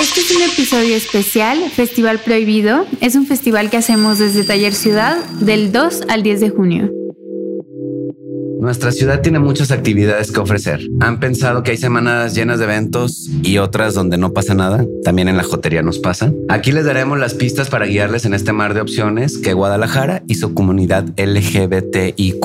Este es un episodio especial, Festival Prohibido. Es un festival que hacemos desde Taller Ciudad del 2 al 10 de junio. Nuestra ciudad tiene muchas actividades que ofrecer. ¿Han pensado que hay semanas llenas de eventos y otras donde no pasa nada? También en la jotería nos pasa. Aquí les daremos las pistas para guiarles en este mar de opciones que Guadalajara y su comunidad LGBTIQ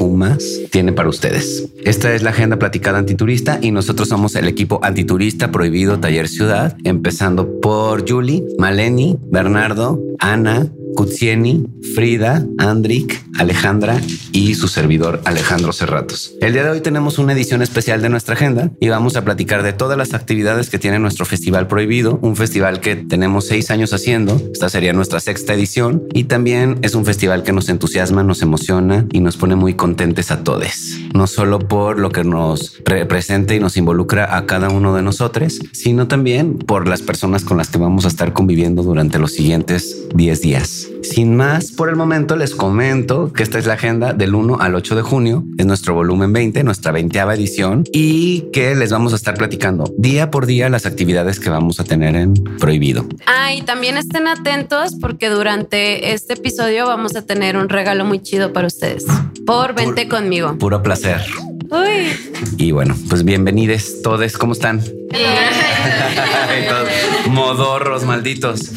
tiene para ustedes. Esta es la agenda platicada antiturista y nosotros somos el equipo antiturista prohibido Taller Ciudad, empezando por Julie, Maleni, Bernardo, Ana, Kutsieni, Frida, Andrik, Alejandra y su servidor Alejandro Cerratos. El día de hoy tenemos una edición especial de nuestra agenda y vamos a platicar de todas las actividades que tiene nuestro Festival Prohibido, un festival que tenemos seis años haciendo. Esta sería nuestra sexta edición y también es un festival que nos entusiasma, nos emociona y nos pone muy contentes a todos. No solo por lo que nos representa y nos involucra a cada uno de nosotros, sino también por las personas con las que vamos a estar conviviendo durante los siguientes 10 días. Sin más, por el momento les comento que esta es la agenda del 1 al 8 de junio. Es nuestro volumen 20, nuestra 20 edición y que les vamos a estar platicando día por día las actividades que vamos a tener en Prohibido. Ah, y también estén atentos porque durante este episodio vamos a tener un regalo muy chido para ustedes. Por Vente conmigo. Puro placer. Uy. Y bueno, pues bienvenidos todos. ¿Cómo están? Modorros malditos.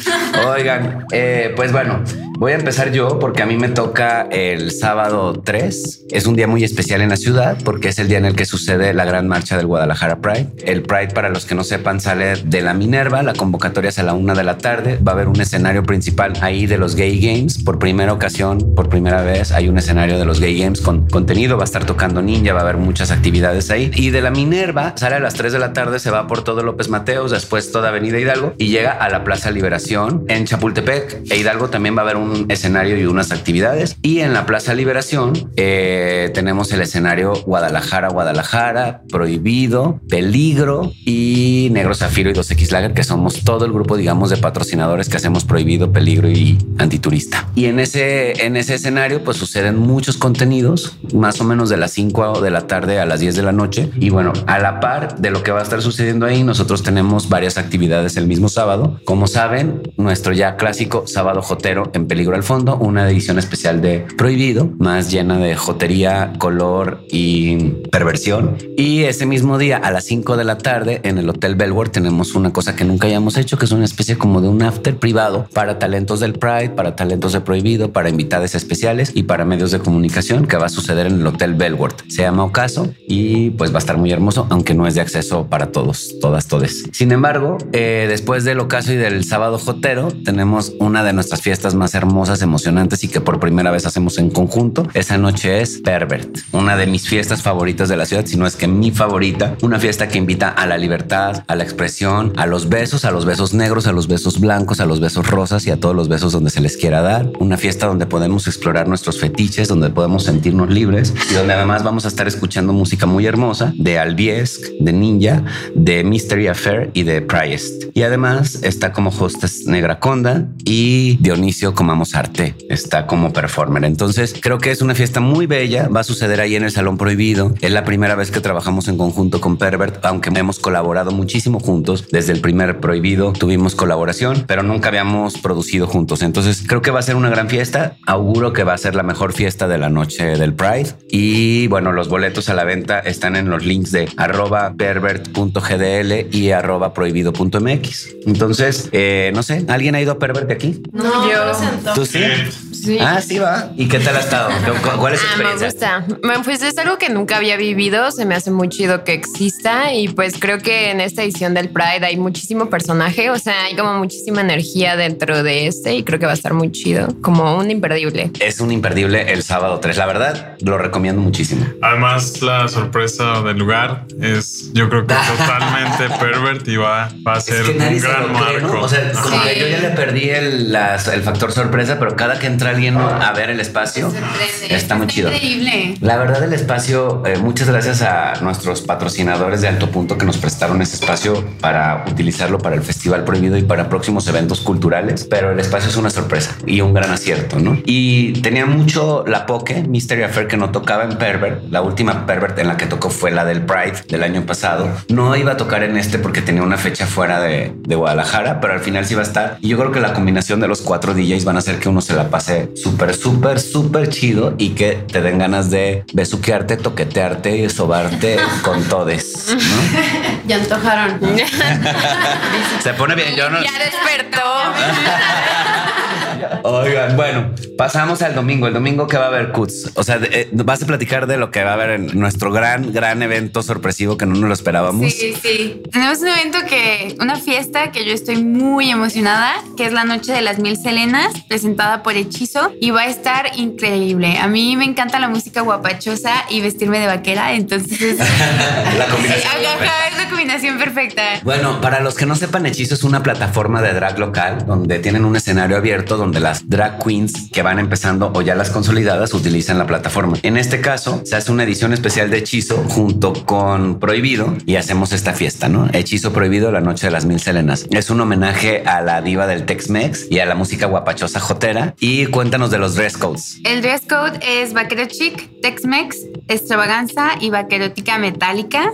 Oigan, eh, pues bueno, Voy a empezar yo porque a mí me toca el sábado 3. Es un día muy especial en la ciudad porque es el día en el que sucede la gran marcha del Guadalajara Pride. El Pride, para los que no sepan, sale de la Minerva. La convocatoria es a la una de la tarde. Va a haber un escenario principal ahí de los Gay Games. Por primera ocasión, por primera vez, hay un escenario de los Gay Games con contenido. Va a estar tocando Ninja, va a haber muchas actividades ahí. Y de la Minerva sale a las 3 de la tarde, se va por todo López Mateos, después toda Avenida Hidalgo y llega a la Plaza Liberación en Chapultepec. E Hidalgo también va a haber un escenario y unas actividades. Y en la Plaza Liberación eh, tenemos el escenario Guadalajara, Guadalajara, Prohibido, Peligro y Negro Zafiro y 2X Lager, que somos todo el grupo, digamos, de patrocinadores que hacemos Prohibido, Peligro y Antiturista. Y en ese, en ese escenario, pues suceden muchos contenidos, más o menos de las 5 de la tarde a las 10 de la noche. Y bueno, a la par de lo que va a estar sucediendo ahí, nosotros tenemos varias actividades el mismo sábado. Como saben, nuestro ya clásico sábado jotero en Peligro al fondo, una edición especial de Prohibido, más llena de jotería, color y perversión. Y ese mismo día, a las 5 de la tarde, en el Hotel Belvoir, tenemos una cosa que nunca hayamos hecho, que es una especie como de un after privado para talentos del Pride, para talentos de Prohibido, para invitados especiales y para medios de comunicación que va a suceder en el Hotel Belvoir. Se llama Ocaso y pues va a estar muy hermoso, aunque no es de acceso para todos, todas, todes. Sin embargo, eh, después del Ocaso y del sábado jotero, tenemos una de nuestras fiestas más hermosas emocionantes y que por primera vez hacemos en conjunto. Esa noche es Pervert, una de mis fiestas favoritas de la ciudad, si no es que mi favorita. Una fiesta que invita a la libertad, a la expresión, a los besos, a los besos negros, a los besos blancos, a los besos rosas y a todos los besos donde se les quiera dar. Una fiesta donde podemos explorar nuestros fetiches, donde podemos sentirnos libres y donde además vamos a estar escuchando música muy hermosa de Albiesk, de Ninja, de Mystery Affair y de Priest. Y además está como hostess Negra Conda y Dionisio Comamos arte, está como performer. Entonces creo que es una fiesta muy bella, va a suceder ahí en el Salón Prohibido. Es la primera vez que trabajamos en conjunto con Pervert, aunque hemos colaborado muchísimo juntos. Desde el primer Prohibido tuvimos colaboración, pero nunca habíamos producido juntos. Entonces creo que va a ser una gran fiesta. Auguro que va a ser la mejor fiesta de la noche del Pride. Y bueno, los boletos a la venta están en los links de arroba pervert.gdl y arroba prohibido.mx. Entonces, eh, no sé, ¿alguien ha ido a Pervert de aquí? No, yo. ¿Tú sí? Sí. Ah, sí va. ¿Y qué tal ha estado? ¿Cuál es tu experiencia? Ah, me gusta. Bueno, pues es algo que nunca había vivido. Se me hace muy chido que exista y pues creo que en esta edición del Pride hay muchísimo personaje. O sea, hay como muchísima energía dentro de este y creo que va a estar muy chido. Como un imperdible. Es un imperdible el sábado 3. La verdad, lo recomiendo muchísimo. Además, la sorpresa del lugar es, yo creo que totalmente pervert y va, a ser un gran marco. O sea, como que yo ya le perdí el, el factor sorpresa, pero cada que entra alguien a ver el espacio. Está muy chido. Increíble. La verdad, el espacio, eh, muchas gracias a nuestros patrocinadores de Alto Punto que nos prestaron ese espacio para utilizarlo para el Festival Prohibido y para próximos eventos culturales. Pero el espacio es una sorpresa y un gran acierto, ¿no? Y tenía mucho la Poke, Mystery Affair, que no tocaba en Pervert. La última Pervert en la que tocó fue la del Pride del año pasado. No iba a tocar en este porque tenía una fecha fuera de, de Guadalajara, pero al final sí va a estar. Y yo creo que la combinación de los cuatro DJs van a hacer que uno se la pase súper, súper, súper chido y que te den ganas de besuquearte, toquetearte y sobarte con todes. ¿no? Ya antojaron. Se pone bien. Yo no. Ya despertó. Oigan, bueno, pasamos al domingo. El domingo que va a haber Cuts. O sea, de- eh, vas a platicar de lo que va a haber en nuestro gran, gran evento sorpresivo que no nos lo esperábamos. Sí, sí. Tenemos un evento que, una fiesta que yo estoy muy emocionada, que es la Noche de las Mil Selenas, presentada por Hechizo, y va a estar increíble. A mí me encanta la música guapachosa y vestirme de vaquera, entonces es, La combinación. Sí, ajá, es la combinación perfecta. Bueno, para los que no sepan, Hechizo es una plataforma de drag local donde tienen un escenario abierto donde las drag queens que van empezando o ya las consolidadas utilizan la plataforma. En este caso, se hace una edición especial de Hechizo junto con Prohibido y hacemos esta fiesta, ¿no? Hechizo Prohibido, la noche de las mil selenas. Es un homenaje a la diva del Tex-Mex y a la música guapachosa jotera. Y cuéntanos de los dress codes. El dress code es vaquero chic, Tex-Mex, extravaganza y vaquerótica metálica.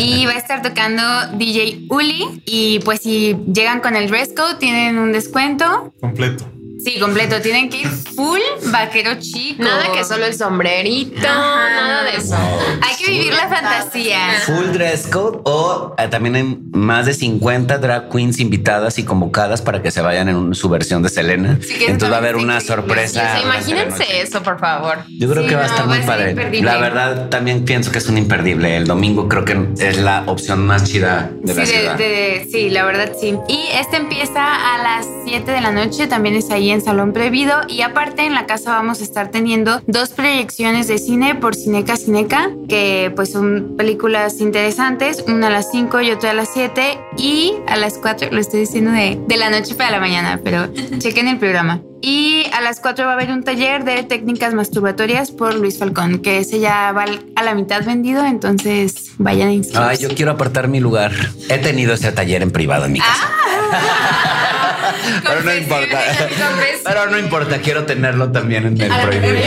y va a estar tocando DJ Uli. Y pues si llegan con el dress code, tienen un descuento. Completo. Sí, completo. Tienen que ir full vaquero chico. Nada que solo el sombrerito, Ajá. nada de eso. Hay que vivir la fantasía. Full dress code o eh, también hay más de 50 drag queens invitadas y convocadas para que se vayan en un- su versión de Selena. Sí, que Entonces va a haber una sorpresa. Imagínense eso, por favor. Yo creo Sí, que va a estar muy padre. imperdible. La verdad, también pienso que es un imperdible. El domingo creo que es la opción más chida de la Sí, de- ciudad. de- sí, la verdad sí. Y este empieza a las 7 de la noche, también es ahí en Salón Prohibido. Y aparte en la casa vamos a estar teniendo dos proyecciones de cine por Cineca Cineca, que pues son películas interesantes, una a las 5 y otra a las 7 y a las 4, lo estoy diciendo de, de la noche para la mañana, pero chequen el programa. Y a las 4 va a haber un taller de técnicas masturbatorias por Luis Falcón, que ese ya va a la mitad vendido, entonces vayan a inscribirse. Ay, yo quiero apartar mi lugar. He tenido ese taller en privado en mi casa. Pero no importa. Pero no importa, quiero tenerlo también en el prohibido.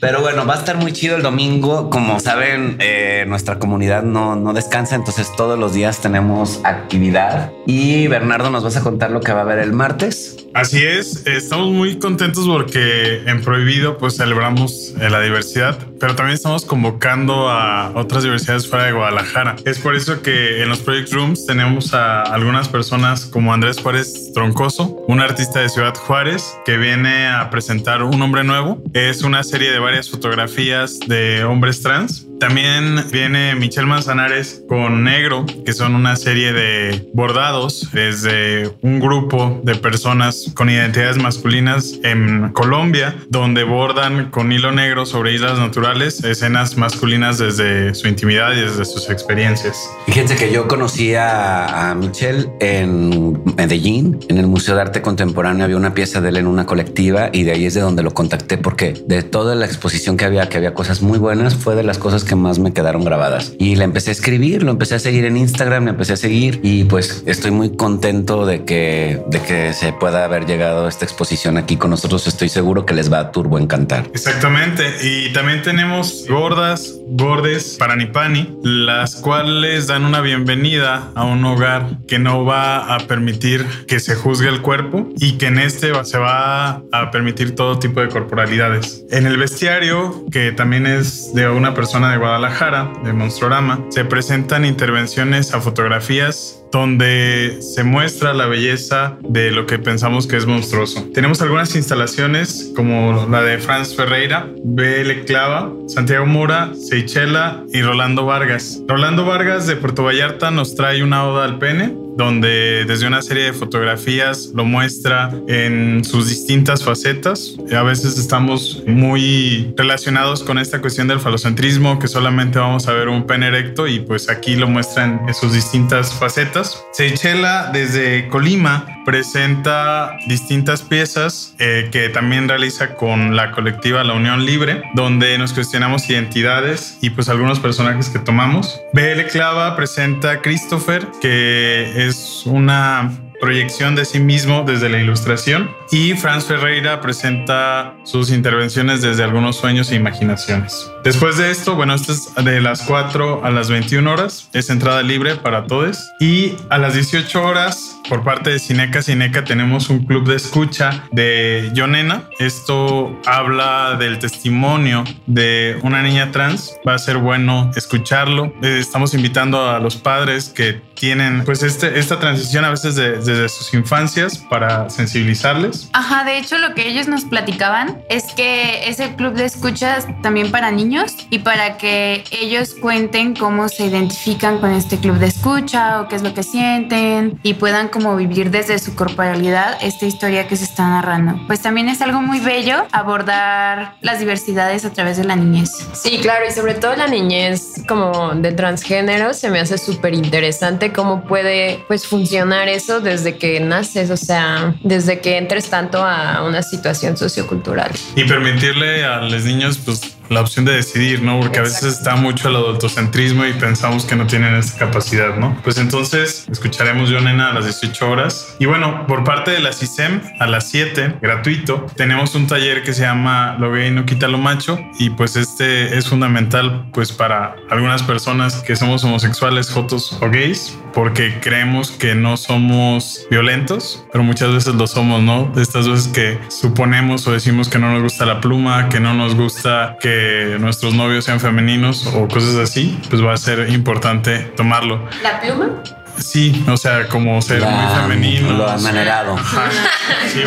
Pero bueno, va a estar muy chido el domingo. Como saben, eh, nuestra comunidad no, no descansa, entonces todos los días tenemos actividad. Y Bernardo, nos vas a contar lo que va a haber el martes. Así es, estamos muy contentos porque en Prohibido pues celebramos eh, la diversidad, pero también estamos convocando a otras diversidades fuera de Guadalajara. Es por eso que en los Project Rooms tenemos a algunas personas como Andrés Juárez Troncoso, un artista de Ciudad Juárez que viene a presentar Un Hombre Nuevo. Es una serie de varias fotografías de hombres trans. También viene Michelle Manzanares con Negro, que son una serie de bordados desde un grupo de personas con identidades masculinas en Colombia, donde bordan con hilo negro sobre islas naturales escenas masculinas desde su intimidad y desde sus experiencias. Fíjense que yo conocí a, a Michelle en Medellín, en el Museo de Arte Contemporáneo. Había una pieza de él en una colectiva y de ahí es de donde lo contacté porque de toda la exposición que había, que había cosas muy buenas, fue de las cosas que más me quedaron grabadas. Y le empecé a escribir, lo empecé a seguir en Instagram, le empecé a seguir y pues estoy muy contento de que, de que se pueda haber llegado esta exposición aquí con nosotros. Estoy seguro que les va a turbo encantar. Exactamente. Y también tenemos gordas, gordes, paranipani, las cuales dan una bienvenida a un hogar que no va a permitir que se juzgue el cuerpo y que en este se va a permitir todo tipo de corporalidades. En el bestiario, que también es de una persona de Guadalajara, de Monstrorama, se presentan intervenciones a fotografías donde se muestra la belleza de lo que pensamos que es monstruoso. Tenemos algunas instalaciones como la de Franz Ferreira, B.L. Clava, Santiago Mora, Seychella y Rolando Vargas. Rolando Vargas de Puerto Vallarta nos trae una oda al pene donde desde una serie de fotografías lo muestra en sus distintas facetas. A veces estamos muy relacionados con esta cuestión del falocentrismo, que solamente vamos a ver un pene erecto y pues aquí lo muestran en sus distintas facetas. Seychella desde Colima presenta distintas piezas eh, que también realiza con la colectiva La Unión Libre, donde nos cuestionamos identidades y pues algunos personajes que tomamos. BL Clava presenta Christopher, que es una proyección de sí mismo desde la ilustración y Franz Ferreira presenta sus intervenciones desde algunos sueños e imaginaciones. Después de esto, bueno, esto es de las 4 a las 21 horas, es entrada libre para todos y a las 18 horas por parte de Cineca Cineca tenemos un club de escucha de Yonena. Esto habla del testimonio de una niña trans. Va a ser bueno escucharlo. Eh, estamos invitando a los padres que tienen pues este, esta transición a veces desde sus infancias para sensibilizarles. Ajá, de hecho lo que ellos nos platicaban es que es el club de escuchas también para niños y para que ellos cuenten cómo se identifican con este club de escucha o qué es lo que sienten y puedan como vivir desde su corporalidad esta historia que se está narrando. Pues también es algo muy bello abordar las diversidades a través de la niñez. Sí, claro, y sobre todo la niñez como de transgénero se me hace súper interesante cómo puede pues funcionar eso desde que naces, o sea, desde que entres tanto a una situación sociocultural. Y permitirle a los niños pues la opción de decidir, ¿no? Porque a veces está mucho el adultocentrismo y pensamos que no tienen esa capacidad, ¿no? Pues entonces escucharemos Yo Nena a las 18 horas. Y bueno, por parte de la CISEM a las 7, gratuito, tenemos un taller que se llama Lo gay no quita lo macho y pues este es fundamental pues para algunas personas que somos homosexuales, jotos o gays, porque creemos que no somos violentos, pero muchas veces lo somos, ¿no? Estas veces que suponemos o decimos que no nos gusta la pluma, que no nos gusta que nuestros novios sean femeninos o cosas así, pues va a ser importante tomarlo. ¿La pluma? Sí, o sea, como ser muy femenino. Lo amanerado.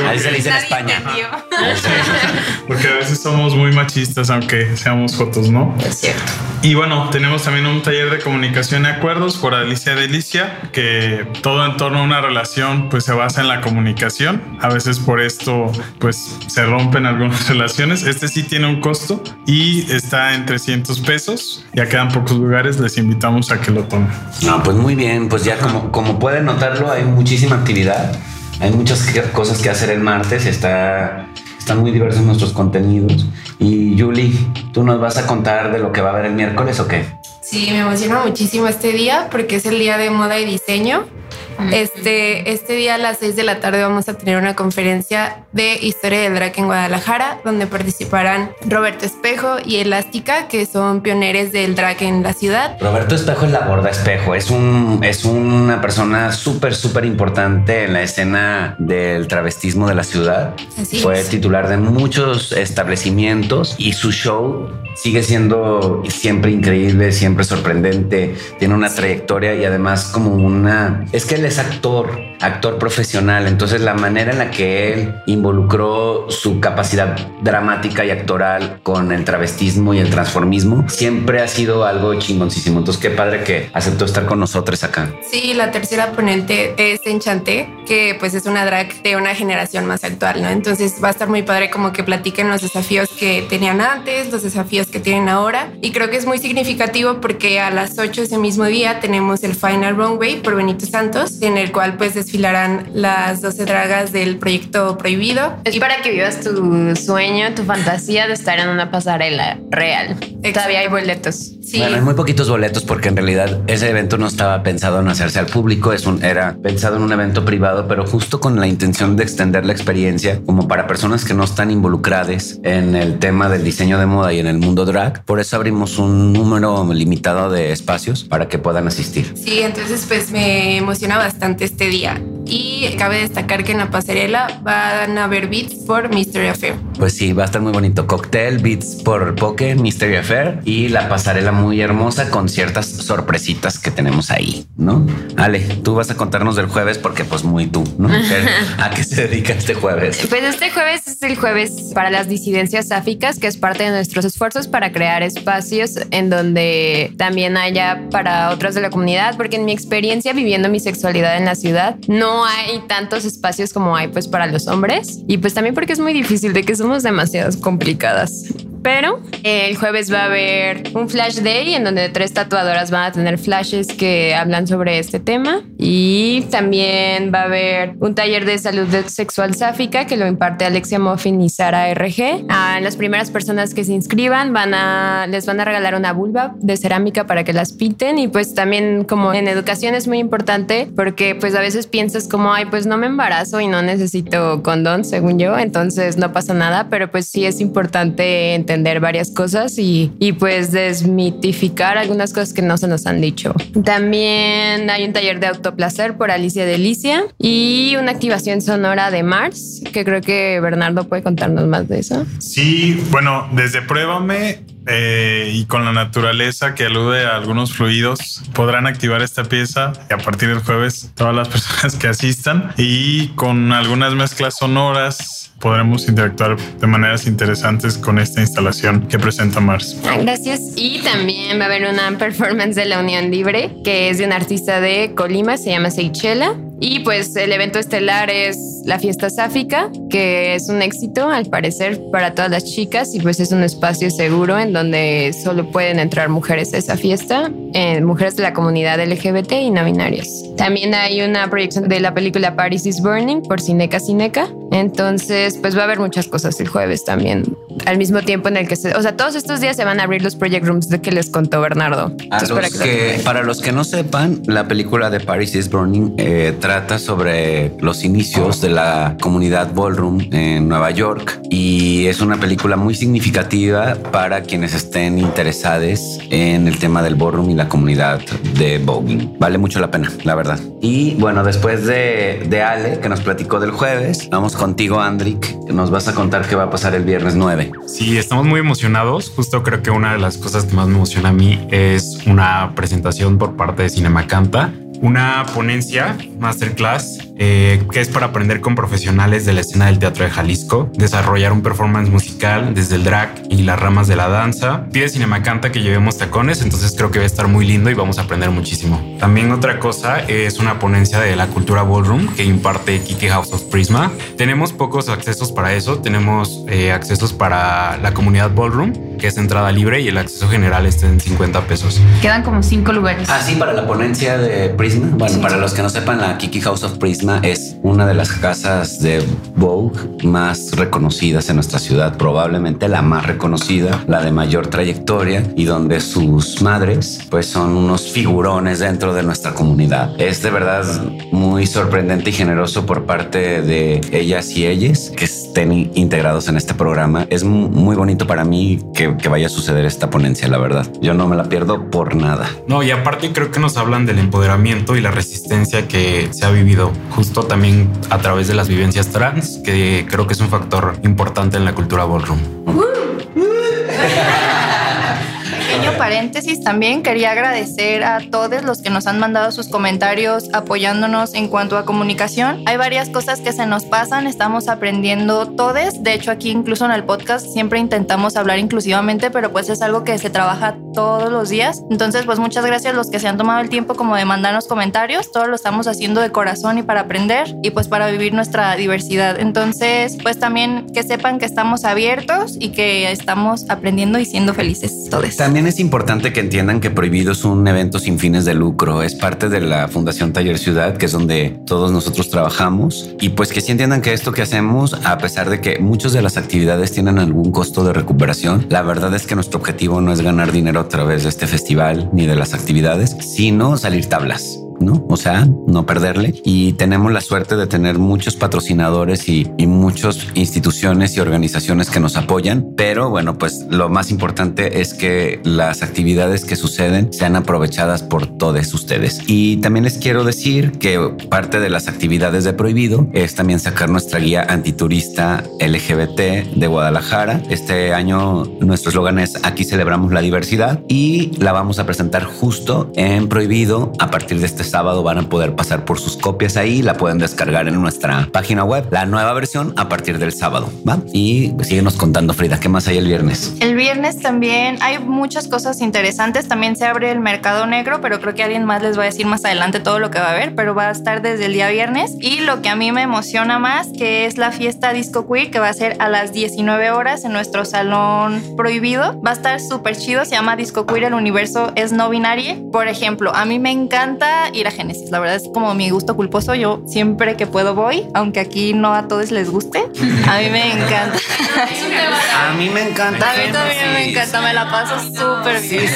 Ahí se dice en España. Porque a veces somos muy machistas, aunque seamos fotos, ¿no? Es cierto. Y bueno, tenemos también un taller de comunicación y acuerdos por Alicia Delicia, que todo en torno a una relación pues se basa en la comunicación. A veces por esto pues se rompen algunas relaciones. Este sí tiene un costo y está en 300 pesos. Ya quedan pocos lugares, les invitamos a que lo tomen. No, pues muy bien, pues ya como, como pueden notarlo, hay muchísima actividad. Hay muchas cosas que hacer el martes. Está están muy diversos nuestros contenidos. Y Julie, ¿tú nos vas a contar de lo que va a haber el miércoles o qué? Sí, me emociona muchísimo este día porque es el día de moda y diseño. Este, este día a las 6 de la tarde vamos a tener una conferencia de historia del drag en Guadalajara, donde participarán Roberto Espejo y Elástica, que son pioneros del drag en la ciudad. Roberto Espejo es la gorda Espejo, es, un, es una persona súper, súper importante en la escena del travestismo de la ciudad. Fue titular de muchos establecimientos y su show sigue siendo siempre increíble, siempre sorprendente, tiene una trayectoria y además como una... Es que él es actor, actor profesional, entonces la manera en la que él involucró su capacidad dramática y actoral con el travestismo y el transformismo siempre ha sido algo chingoncísimo. Entonces qué padre que aceptó estar con nosotros acá. Sí, la tercera ponente es Enchanté, que pues es una drag de una generación más actual, ¿no? Entonces va a estar muy padre como que platiquen los desafíos que tenían antes, los desafíos que tienen ahora. Y creo que es muy significativo porque a las 8 de ese mismo día tenemos el Final Runway por Benito Santos, en el cual pues desfilarán las 12 dragas del proyecto Prohibido. Es para que vivas tu sueño, tu fantasía de estar en una pasarela real. Todavía hay boletos. Sí. Bueno, hay muy poquitos boletos porque en realidad ese evento no estaba pensado en hacerse al público, es un, era pensado en un evento privado, pero justo con la intención de extender la experiencia como para personas que no están involucradas en el tema del diseño de moda y en el mundo drag. Por eso abrimos un número limitado de espacios para que puedan asistir. Sí, entonces pues me emociona bastante este día. Y cabe destacar que en la pasarela van a haber beats por Mystery Affair. Pues sí, va a estar muy bonito. Cocktail, beats por Poke, Mystery Affair y la pasarela muy hermosa con ciertas sorpresitas que tenemos ahí, ¿no? Ale, tú vas a contarnos del jueves porque pues muy tú, ¿no? ¿A qué se dedica este jueves? Pues este jueves es el jueves para las disidencias sáficas, que es parte de nuestros esfuerzos para crear espacios en donde también haya para otros de la comunidad, porque en mi experiencia viviendo mi sexualidad en la ciudad, no hay tantos espacios como hay pues para los hombres y pues también porque es muy difícil de que somos demasiado complicadas. Pero el jueves va a haber un flash day en donde tres tatuadoras van a tener flashes que hablan sobre este tema. Y también va a haber un taller de salud sexual sáfica que lo imparte Alexia Moffin y Sara RG. A las primeras personas que se inscriban van a, les van a regalar una vulva de cerámica para que las pinten. Y pues también como en educación es muy importante porque pues a veces piensas como, ay, pues no me embarazo y no necesito condón, según yo. Entonces no pasa nada, pero pues sí es importante entender varias cosas y, y pues desmitificar algunas cosas que no se nos han dicho. También hay un taller de autoplacer por Alicia Delicia y una activación sonora de Mars, que creo que Bernardo puede contarnos más de eso. Sí, bueno, desde Pruébame eh, y con la naturaleza que alude a algunos fluidos podrán activar esta pieza y a partir del jueves todas las personas que asistan y con algunas mezclas sonoras podremos interactuar de maneras interesantes con esta instalación que presenta Mars. Gracias. Y también va a haber una performance de la Unión Libre que es de un artista de Colima, se llama Seychella. Y pues el evento estelar es la fiesta sáfica, que es un éxito al parecer para todas las chicas y pues es un espacio seguro en donde solo pueden entrar mujeres a esa fiesta, eh, mujeres de la comunidad LGBT y no binarias. También hay una proyección de la película Paris is Burning por Cineca Cineca. Entonces, pues va a haber muchas cosas el jueves también. Al mismo tiempo en el que se, o sea, todos estos días se van a abrir los project rooms de que les contó Bernardo. para, que, para los que no sepan, la película de Paris is Burning eh, trata sobre los inicios de la comunidad ballroom en Nueva York y es una película muy significativa para quienes estén interesados en el tema del ballroom y la comunidad de voguing. Vale mucho la pena, la verdad. Y bueno, después de, de Ale, que nos platicó del jueves, vamos contigo, Andrick. Nos vas a contar qué va a pasar el viernes 9. Sí, estamos muy emocionados. Justo creo que una de las cosas que más me emociona a mí es una presentación por parte de Cinema Canta una ponencia, masterclass, eh, que es para aprender con profesionales de la escena del teatro de Jalisco, desarrollar un performance musical desde el drag y las ramas de la danza. Pide Cinema Canta que llevemos tacones, entonces creo que va a estar muy lindo y vamos a aprender muchísimo. También otra cosa es una ponencia de la cultura ballroom que imparte Kike House of Prisma. Tenemos pocos accesos para eso, tenemos eh, accesos para la comunidad ballroom, que es entrada libre y el acceso general está en 50 pesos. Quedan como cinco lugares. Ah, sí, para la ponencia de Prisma. Bueno, para los que no sepan, la Kiki House of Prisma es una de las casas de Vogue más reconocidas en nuestra ciudad, probablemente la más reconocida, la de mayor trayectoria y donde sus madres pues son unos figurones dentro de nuestra comunidad. Es de verdad muy sorprendente y generoso por parte de ellas y ellas que estén integrados en este programa. Es muy bonito para mí que, que vaya a suceder esta ponencia, la verdad. Yo no me la pierdo por nada. No, y aparte creo que nos hablan del empoderamiento y la resistencia que se ha vivido justo también a través de las vivencias trans, que creo que es un factor importante en la cultura ballroom. Paréntesis también quería agradecer a todos los que nos han mandado sus comentarios apoyándonos en cuanto a comunicación. Hay varias cosas que se nos pasan, estamos aprendiendo todos. De hecho, aquí incluso en el podcast siempre intentamos hablar inclusivamente, pero pues es algo que se trabaja todos los días. Entonces, pues muchas gracias a los que se han tomado el tiempo como de mandarnos comentarios. Todo lo estamos haciendo de corazón y para aprender y pues para vivir nuestra diversidad. Entonces, pues también que sepan que estamos abiertos y que estamos aprendiendo y siendo felices todos. También es importante que entiendan que Prohibido es un evento sin fines de lucro. Es parte de la Fundación Taller Ciudad, que es donde todos nosotros trabajamos. Y pues que sí entiendan que esto que hacemos, a pesar de que muchas de las actividades tienen algún costo de recuperación, la verdad es que nuestro objetivo no es ganar dinero a través de este festival ni de las actividades, sino salir tablas. ¿No? O sea, no perderle. Y tenemos la suerte de tener muchos patrocinadores y, y muchas instituciones y organizaciones que nos apoyan. Pero bueno, pues lo más importante es que las actividades que suceden sean aprovechadas por todos ustedes. Y también les quiero decir que parte de las actividades de Prohibido es también sacar nuestra guía antiturista LGBT de Guadalajara. Este año nuestro eslogan es aquí celebramos la diversidad y la vamos a presentar justo en Prohibido a partir de este sábado van a poder pasar por sus copias ahí, la pueden descargar en nuestra página web, la nueva versión a partir del sábado, ¿va? Y síguenos contando, Frida, ¿qué más hay el viernes? El viernes también hay muchas cosas interesantes, también se abre el mercado negro, pero creo que alguien más les va a decir más adelante todo lo que va a haber, pero va a estar desde el día viernes. Y lo que a mí me emociona más, que es la fiesta Disco Queer, que va a ser a las 19 horas en nuestro salón prohibido. Va a estar súper chido, se llama Disco Queer, el universo es no binario. Por ejemplo, a mí me encanta ir a Génesis, la verdad es como mi gusto culposo, yo siempre que puedo voy, aunque aquí no a todos les guste. A mí me encanta. A mí me encanta. A mí también me encanta, me la paso súper bien. sí.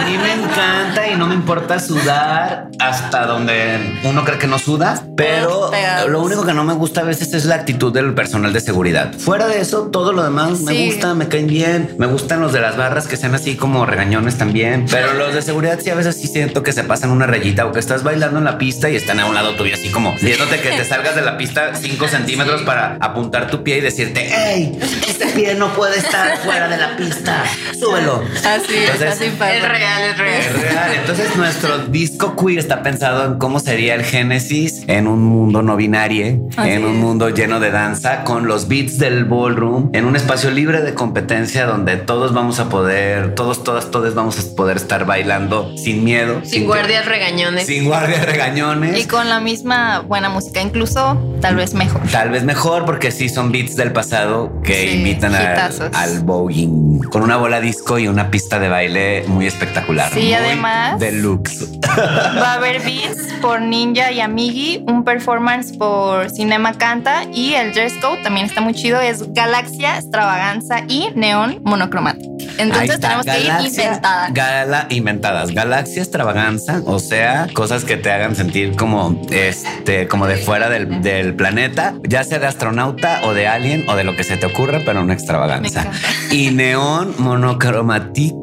A mí me encanta y no me importa sudar hasta donde uno cree que no suda, pero lo único que no me gusta a veces es la actitud del personal de seguridad. Fuera de eso, todo lo demás me gusta, me caen bien, me gustan los de las barras que sean así como regañones también, pero los de seguridad sí a veces sí siento que se pasan una rayita o que estás bailando en la pista y están a un lado tuyo así como viéndote que te salgas de la pista 5 centímetros para apuntar tu pie y decirte, hey, este pie no puede estar fuera de la pista, súbelo. Así es, Entonces, así. Es real, es real. Es real. Entonces nuestro disco queer está pensado en cómo sería el Génesis en un mundo no binario, Así en un mundo lleno de danza, con los beats del ballroom, en un espacio libre de competencia donde todos vamos a poder, todos, todas, todos vamos a poder estar bailando sin miedo, Sin que- guardias regañones. Sin guardias regañones. Y con la misma buena música, incluso tal vez mejor. Tal vez mejor porque sí son beats del pasado que Sí, invitan al, al voguing con una bola disco y una pista de baile muy espectacular. Sí, muy además- Deluxe. Va a haber beats por Ninja y Amigi, un performance por Cinema Canta y el dress code también está muy chido. Es Galaxia, Extravaganza y Neón Monocromático. Entonces tenemos que ir Galaxia, inventada. Gala inventadas. Galaxia extravaganza, o sea, cosas que te hagan sentir como este, como de fuera del, del planeta, ya sea de astronauta o de alien o de lo que se te ocurra, pero una extravaganza. Y neón monochromatic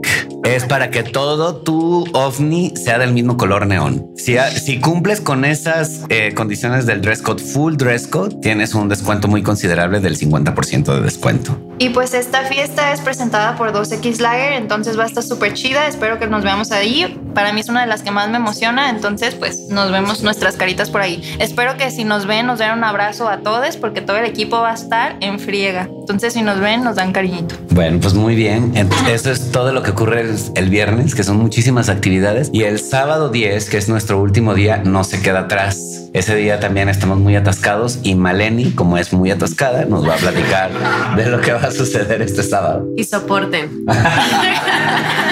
es para que todo tu ovni sea del mismo color neón. Si, si cumples con esas eh, condiciones del dress code, full dress code, tienes un descuento muy considerable del 50% de descuento. Y pues esta fiesta es presentada por 2X Lager, entonces va a estar súper chida. Espero que nos veamos ahí. Para mí es una de las que más me emociona, entonces pues nos vemos nuestras caritas por ahí. Espero que si nos ven nos den un abrazo a todos porque todo el equipo va a estar en friega. Entonces si nos ven nos dan cariñito. Bueno, pues muy bien. Eso es todo lo que ocurre el, el viernes, que son muchísimas actividades. Y el sábado 10, que es nuestro último día, no se queda atrás. Ese día también estamos muy atascados y Maleni, como es muy atascada, nos va a platicar de lo que va a suceder este sábado. Y soporten.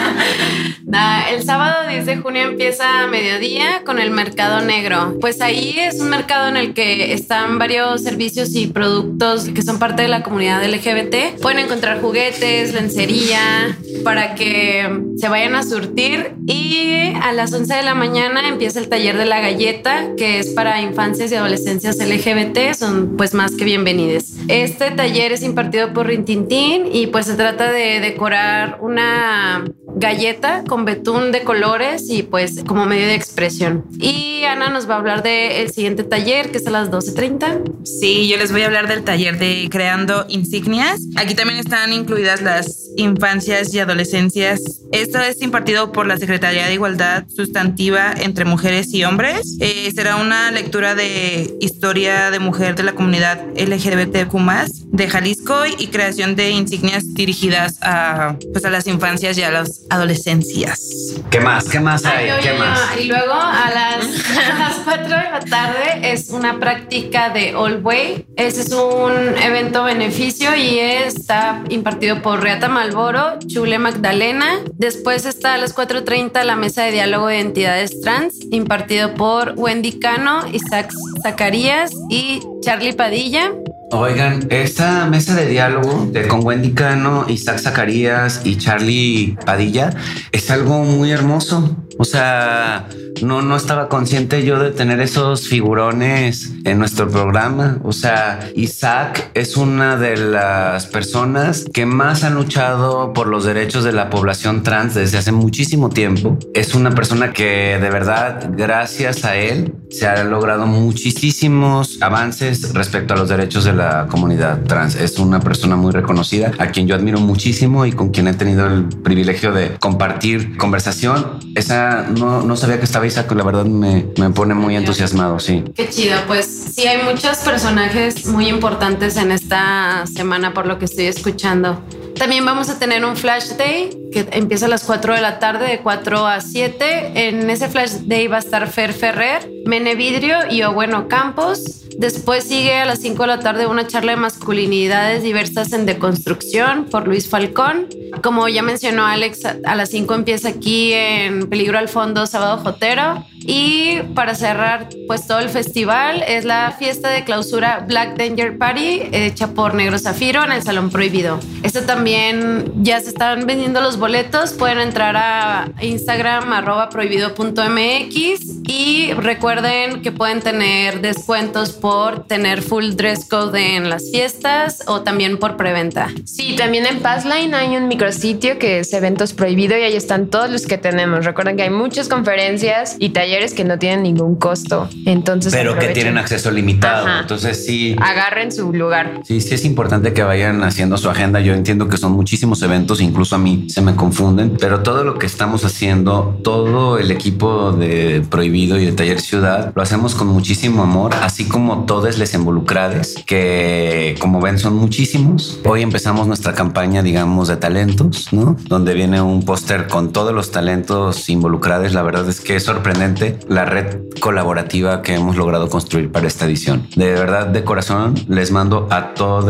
El sábado 10 de junio empieza a mediodía con el mercado negro. Pues ahí es un mercado en el que están varios servicios y productos que son parte de la comunidad LGBT. Pueden encontrar juguetes, lencería, para que se vayan a surtir. Y a las 11 de la mañana empieza el taller de la galleta, que es para infancias y adolescencias LGBT. Son pues más que bienvenidos. Este taller es impartido por Rintintín y pues se trata de decorar una galleta con betún de colores y pues como medio de expresión. Y Ana nos va a hablar del siguiente taller que es a las 12.30. Sí, yo les voy a hablar del taller de Creando Insignias. Aquí también están incluidas las infancias y adolescencias. Esto es impartido por la Secretaría de Igualdad Sustantiva entre Mujeres y Hombres. Eh, será una lectura de historia de mujer de la comunidad LGBTQ+, de Jalisco y creación de insignias dirigidas a, pues, a las infancias y a las adolescencias. ¿Qué más? ¿Qué más hay? Ay, oye, ¿Qué más? Y luego a las, a las 4 de la tarde es una práctica de All Way. Ese es un evento beneficio y está impartido por Reata Malboro, Chule Magdalena. Después está a las 4.30 la mesa de diálogo de entidades trans, impartido por Wendy Cano, Isaac Zacarías y Charlie Padilla. Oigan, esta mesa de diálogo de, con Wendy Cano, Isaac Zacarías y Charlie Padilla es algo muy hermoso. O sea, no, no estaba consciente yo de tener esos figurones en nuestro programa. O sea, Isaac es una de las personas que más han luchado por los derechos de la población trans desde hace muchísimo tiempo. Es una persona que de verdad, gracias a él, se han logrado muchísimos avances respecto a los derechos de la comunidad trans. Es una persona muy reconocida, a quien yo admiro muchísimo y con quien he tenido el privilegio de compartir conversación. Esa no, no sabía que estaba que la verdad me, me pone muy entusiasmado, sí. Qué chido, pues sí hay muchos personajes muy importantes en esta semana por lo que estoy escuchando. También vamos a tener un Flash Day que empieza a las 4 de la tarde, de 4 a 7. En ese Flash Day va a estar Fer Ferrer, Mene Vidrio y Obueno Campos. Después sigue a las 5 de la tarde una charla de masculinidades diversas en deconstrucción por Luis Falcón. Como ya mencionó Alex, a las 5 empieza aquí en Peligro al Fondo Sábado Jotero. Y para cerrar, pues todo el festival es la fiesta de clausura Black Danger Party hecha por Negro Zafiro en el Salón Prohibido. Esto también ya se están vendiendo los boletos. Pueden entrar a Instagram arroba prohibido.mx y recuerden que pueden tener descuentos por tener full dress code en las fiestas o también por preventa. Sí, también en Passline hay un micrositio que es eventos prohibido y ahí están todos los que tenemos. Recuerden que hay muchas conferencias y talleres que no tienen ningún costo. Entonces, Pero que tienen acceso limitado. Ajá. Entonces sí. Agarren su lugar. Sí, sí es importante que vayan haciendo su agenda. Yo entiendo que son muchísimos eventos, incluso a mí se me confunden, pero todo lo que estamos haciendo, todo el equipo de Prohibido y de Taller Ciudad, lo hacemos con muchísimo amor, así como todos les involucrades, que como ven son muchísimos. Hoy empezamos nuestra campaña, digamos, de talentos, ¿no? Donde viene un póster con todos los talentos involucrados. La verdad es que es sorprendente la red colaborativa que hemos logrado construir para esta edición. De verdad, de corazón, les mando a todos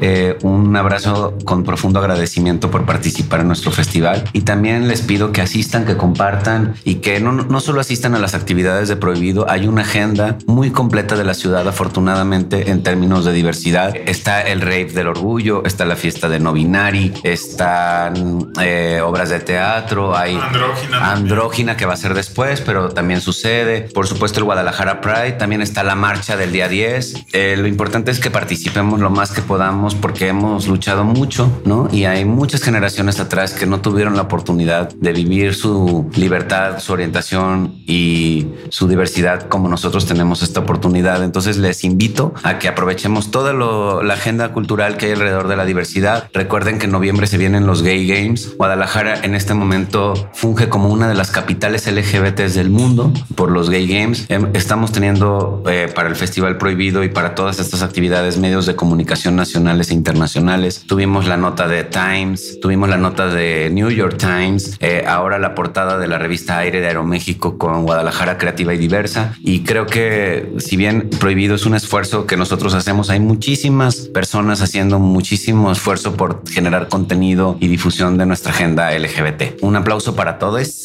eh, un abrazo con profundo agradecimiento por participar en nuestro festival y también les pido que asistan, que compartan y que no, no solo asistan a las actividades de Prohibido, hay una agenda muy completa de la ciudad, afortunadamente, en términos de diversidad. Está el Rave del Orgullo, está la fiesta de No Binari, están eh, obras de teatro, hay Andrógina. Andrógina que va a ser después, pero también sucede. Por supuesto, el Guadalajara Pride, también está la marcha del día 10. Eh, lo importante es que participemos lo más que podamos porque hemos luchado mucho, ¿no? Y hay muchas generaciones atrás que no tuvieron la oportunidad de vivir su libertad, su orientación y su diversidad como nosotros tenemos esta oportunidad. Entonces les invito a que aprovechemos toda la agenda cultural que hay alrededor de la diversidad. Recuerden que en noviembre se vienen los Gay Games. Guadalajara en este momento funge como una de las capitales LGBTs del mundo por los Gay Games. Em, Estamos teniendo eh, para el Festival Prohibido y para todas estas actividades medios de comunicación nacionales e internacionales. Tuvimos la nota de Times, tuvimos la nota de New York Times, eh, ahora la portada de la revista Aire de Aeroméxico con Guadalajara Creativa y Diversa. Y creo que si bien Prohibido es un esfuerzo que nosotros hacemos, hay muchísimas personas haciendo muchísimo esfuerzo por generar contenido y difusión de nuestra agenda LGBT. Un aplauso para todos.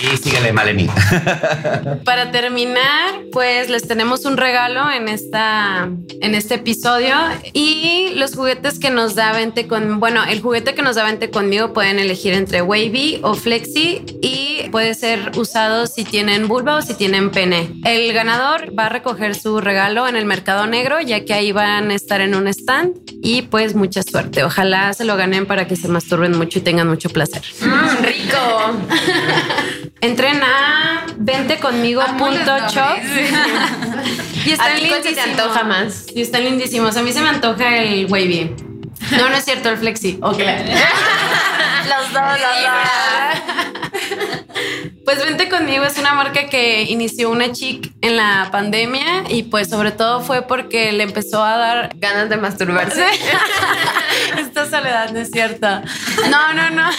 Y síguele, Maleni. Para terminar, pues les tenemos un regalo en esta en este episodio y los juguetes que nos da Vente con bueno, el juguete que nos da Vente conmigo pueden elegir entre Wavy o Flexi y puede ser usado si tienen vulva o si tienen pene. El ganador va a recoger su regalo en el mercado negro, ya que ahí van a estar en un stand y pues mucha suerte. Ojalá se lo ganen para que se masturben mucho y tengan mucho placer. Mm, rico. Entren a venteconmigo.shop y ¿A están cuál se te lindísimos. antoja más? Y están lindísimos. A mí se me antoja el wavy. No, no es cierto, el flexi. Ok. Los dos, los Pues Vente conmigo es una marca que inició una chic en la pandemia y pues sobre todo fue porque le empezó a dar Ganas de masturbarse. Esta soledad no es cierta. No, no, no.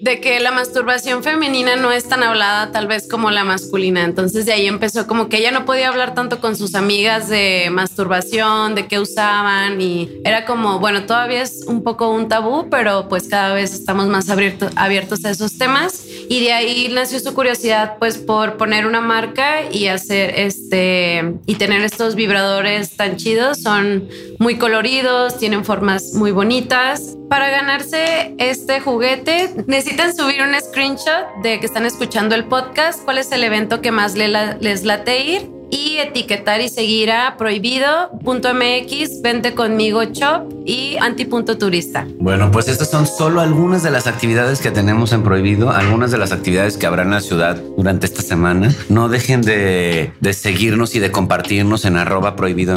De que la masturbación femenina no es tan hablada tal vez como la masculina. Entonces de ahí empezó como que ella no podía hablar tanto con sus amigas de masturbación, de qué usaban y era como, bueno, todavía es un poco un tabú, pero pues cada vez estamos más abierto- abiertos a esos temas. Y de ahí nació su curiosidad pues por poner una marca y hacer este y tener estos vibradores tan chidos. Son muy coloridos, tienen formas muy bonitas. Para ganarse este juguete necesitan subir un screenshot de que están escuchando el podcast, cuál es el evento que más les late ir y etiquetar y seguir a prohibido.mx, vente conmigo shop y anti.turista. Bueno, pues estas son solo algunas de las actividades que tenemos en Prohibido, algunas de las actividades que habrá en la ciudad durante esta semana. No dejen de, de seguirnos y de compartirnos en arroba prohibido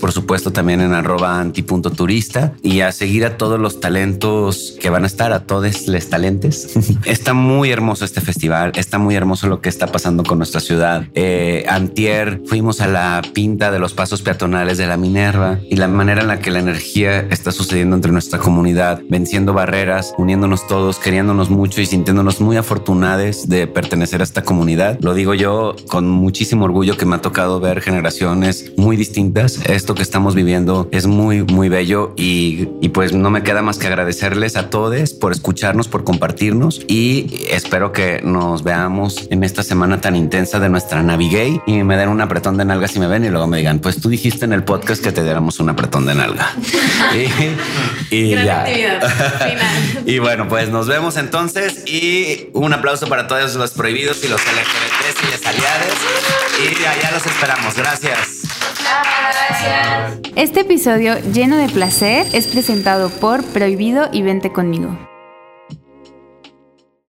por supuesto también en arroba anti.turista y a seguir a todos los talentos que van a estar, a todos los talentes. está muy hermoso este festival, está muy hermoso lo que está pasando con nuestra ciudad. Eh, antier fuimos a la pinta de los pasos peatonales de la Minerva y la manera en la que la energía está sucediendo entre nuestra comunidad, venciendo barreras, uniéndonos todos, queriéndonos mucho y sintiéndonos muy afortunados de pertenecer a esta comunidad. Lo digo yo con muchísimo orgullo que me ha tocado ver generaciones muy distintas. Esto que estamos viviendo es muy, muy bello y, y pues no me queda más que agradecerles a todos por escucharnos, por compartirnos y espero que nos veamos en esta semana tan intensa de nuestra Navigay y me den un apretón de nalga si me ven y luego me digan, pues tú dijiste en el podcast que te diéramos un apretón de nalga. y, y Gran ya. Final. Y bueno, pues nos vemos entonces y un aplauso para todos los prohibidos y los LGBTs y les aliados. Y allá los esperamos. Gracias. Este episodio lleno de placer es presentado por Prohibido y Vente conmigo.